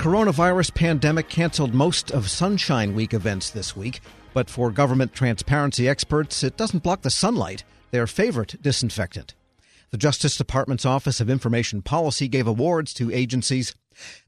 coronavirus pandemic canceled most of Sunshine Week events this week, but for government transparency experts, it doesn't block the sunlight, their favorite disinfectant. The Justice Department's Office of Information Policy gave awards to agencies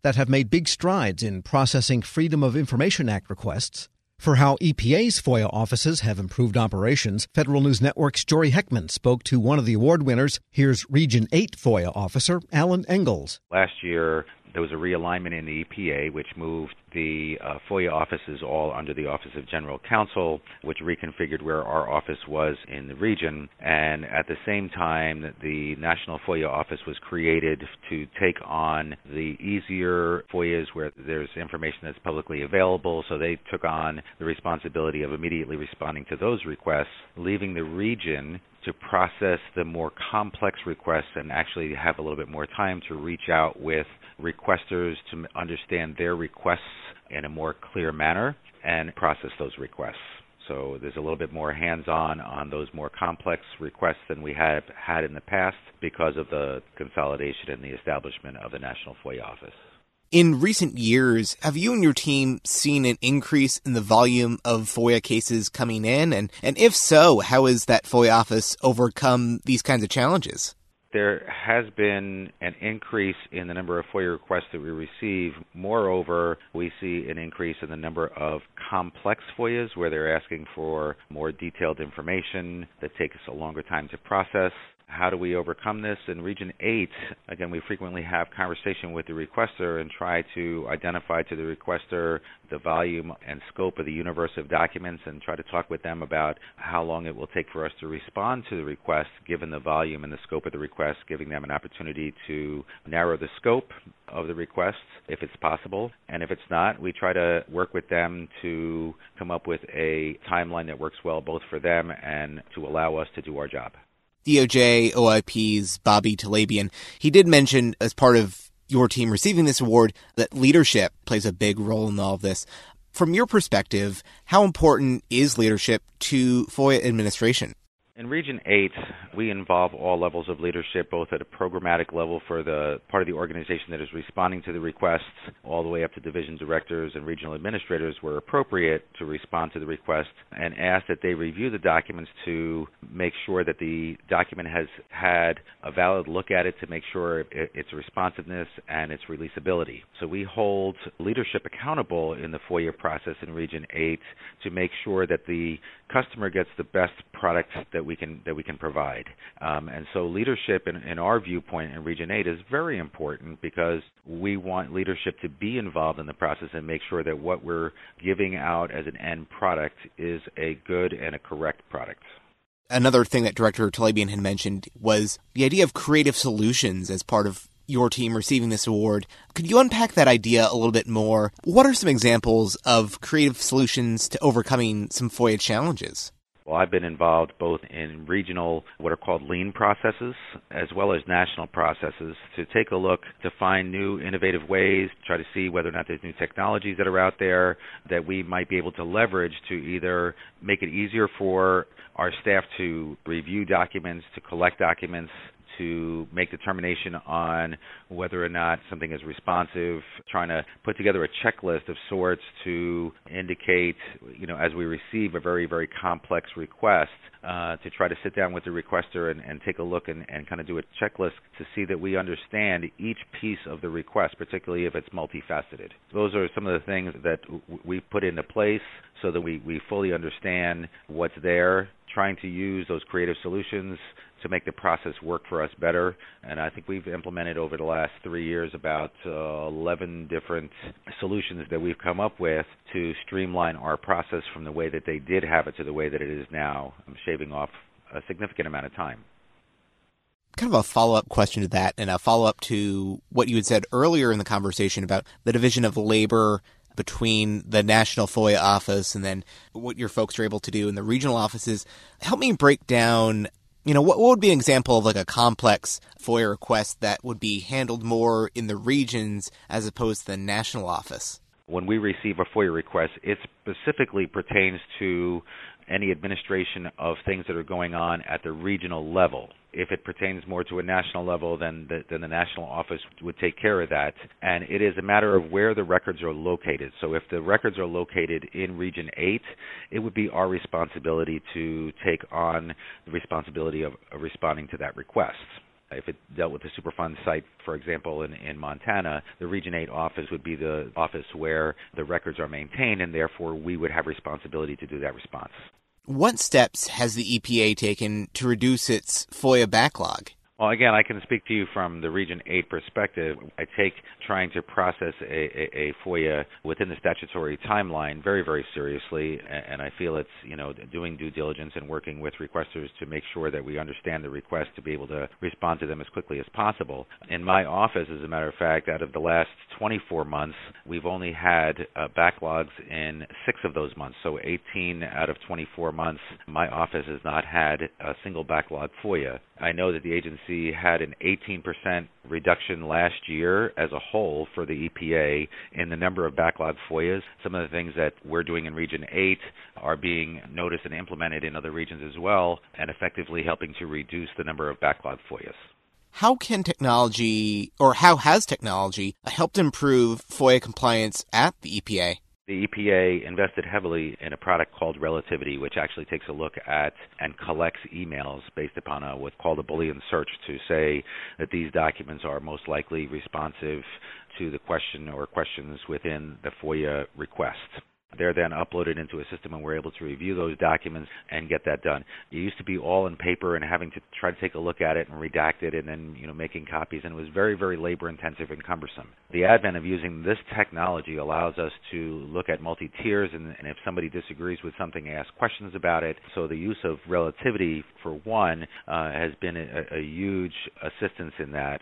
that have made big strides in processing Freedom of Information Act requests. For how EPA's FOIA offices have improved operations, Federal News Network's Jory Heckman spoke to one of the award winners. Here's Region 8 FOIA officer Alan Engels. Last year, there was a realignment in the EPA, which moved the uh, FOIA offices all under the Office of General Counsel, which reconfigured where our office was in the region. And at the same time, the National FOIA Office was created to take on the easier FOIAs where there's information that's publicly available. So they took on the responsibility of immediately responding to those requests, leaving the region to process the more complex requests and actually have a little bit more time to reach out with requesters to understand their requests in a more clear manner and process those requests. So there's a little bit more hands-on on those more complex requests than we have had in the past because of the consolidation and the establishment of the National FOIA Office. In recent years, have you and your team seen an increase in the volume of FOIA cases coming in? And, and if so, how has that FOIA office overcome these kinds of challenges? There has been an increase in the number of FOIA requests that we receive. Moreover, we see an increase in the number of complex FOIAs where they're asking for more detailed information that takes a longer time to process. How do we overcome this? In Region 8, again, we frequently have conversation with the requester and try to identify to the requester the volume and scope of the universe of documents and try to talk with them about how long it will take for us to respond to the request given the volume and the scope of the request, giving them an opportunity to narrow the scope of the request if it's possible. And if it's not, we try to work with them to come up with a timeline that works well both for them and to allow us to do our job. DOJ OIP's Bobby Talebian, he did mention as part of your team receiving this award that leadership plays a big role in all of this. From your perspective, how important is leadership to FOIA administration? In Region 8, we involve all levels of leadership, both at a programmatic level for the part of the organization that is responding to the requests, all the way up to division directors and regional administrators where appropriate to respond to the request, and ask that they review the documents to make sure that the document has had a valid look at it to make sure its responsiveness and its releasability. So we hold leadership accountable in the FOIA process in Region 8 to make sure that the customer gets the best product that we can that we can provide. Um, and so leadership in, in our viewpoint in Region 8 is very important because we want leadership to be involved in the process and make sure that what we're giving out as an end product is a good and a correct product. Another thing that Director Talebian had mentioned was the idea of creative solutions as part of your team receiving this award. Could you unpack that idea a little bit more? What are some examples of creative solutions to overcoming some FOIA challenges? Well, I've been involved both in regional, what are called lean processes, as well as national processes to take a look to find new innovative ways, try to see whether or not there's new technologies that are out there that we might be able to leverage to either make it easier for our staff to review documents, to collect documents, to make determination on whether or not something is responsive, trying to put together a checklist of sorts to indicate, you know, as we receive a very, very complex request, uh, to try to sit down with the requester and, and take a look and, and kind of do a checklist to see that we understand each piece of the request, particularly if it's multifaceted. Those are some of the things that we put into place so that we, we fully understand what's there, trying to use those creative solutions to make the process work for us better. And I think we've implemented over the last three years about uh, 11 different solutions that we've come up with to streamline our process from the way that they did have it to the way that it is now, I'm shaving off a significant amount of time kind of a follow up question to that and a follow up to what you had said earlier in the conversation about the division of labor between the national FOIA office and then what your folks are able to do in the regional offices. Help me break down you know, what, what would be an example of like a complex FOIA request that would be handled more in the regions as opposed to the national office? When we receive a FOIA request, it specifically pertains to any administration of things that are going on at the regional level. If it pertains more to a national level, then the, then the national office would take care of that. And it is a matter of where the records are located. So if the records are located in Region 8, it would be our responsibility to take on the responsibility of, of responding to that request. If it dealt with the Superfund site, for example, in, in Montana, the Region 8 office would be the office where the records are maintained, and therefore we would have responsibility to do that response. What steps has the EPA taken to reduce its FOIA backlog? Well, again, I can speak to you from the Region 8 perspective. I take trying to process a, a, a, FOIA within the statutory timeline very, very seriously, and I feel it's, you know, doing due diligence and working with requesters to make sure that we understand the request to be able to respond to them as quickly as possible. In my office, as a matter of fact, out of the last 24 months, we've only had uh, backlogs in six of those months. So 18 out of 24 months, my office has not had a single backlog FOIA. I know that the agency had an 18% reduction last year as a whole for the EPA in the number of backlog FOIAs. Some of the things that we're doing in Region 8 are being noticed and implemented in other regions as well, and effectively helping to reduce the number of backlog FOIAs. How can technology, or how has technology, helped improve FOIA compliance at the EPA? The EPA invested heavily in a product called Relativity, which actually takes a look at and collects emails based upon a, what's called a Boolean search to say that these documents are most likely responsive to the question or questions within the FOIA request. They're then uploaded into a system, and we're able to review those documents and get that done. It used to be all in paper and having to try to take a look at it and redact it, and then you know making copies, and it was very, very labor intensive and cumbersome. The advent of using this technology allows us to look at multi tiers, and, and if somebody disagrees with something, ask questions about it. So the use of relativity, for one, uh, has been a, a huge assistance in that.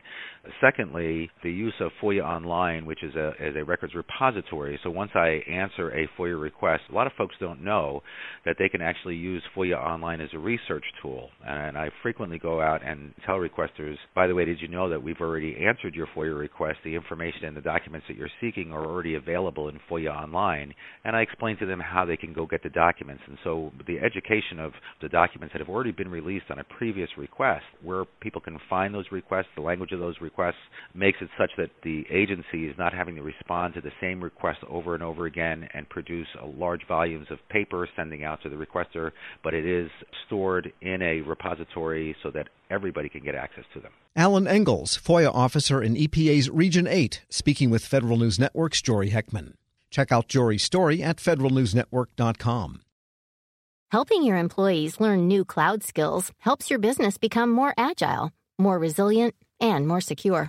Secondly, the use of FOIA Online, which is a, is a records repository. So once I answer a FOIA a lot of folks don't know that they can actually use FOIA Online as a research tool. And I frequently go out and tell requesters, by the way, did you know that we've already answered your FOIA request? The information and the documents that you're seeking are already available in FOIA Online. And I explain to them how they can go get the documents. And so the education of the documents that have already been released on a previous request, where people can find those requests, the language of those requests makes it such that the agency is not having to respond to the same request over and over again and produce large volumes of paper sending out to the requester, but it is stored in a repository so that everybody can get access to them. Alan Engels, FOIA officer in EPA's Region 8, speaking with Federal News Network's Jory Heckman. Check out Jory's story at federalnewsnetwork.com. Helping your employees learn new cloud skills helps your business become more agile, more resilient, and more secure.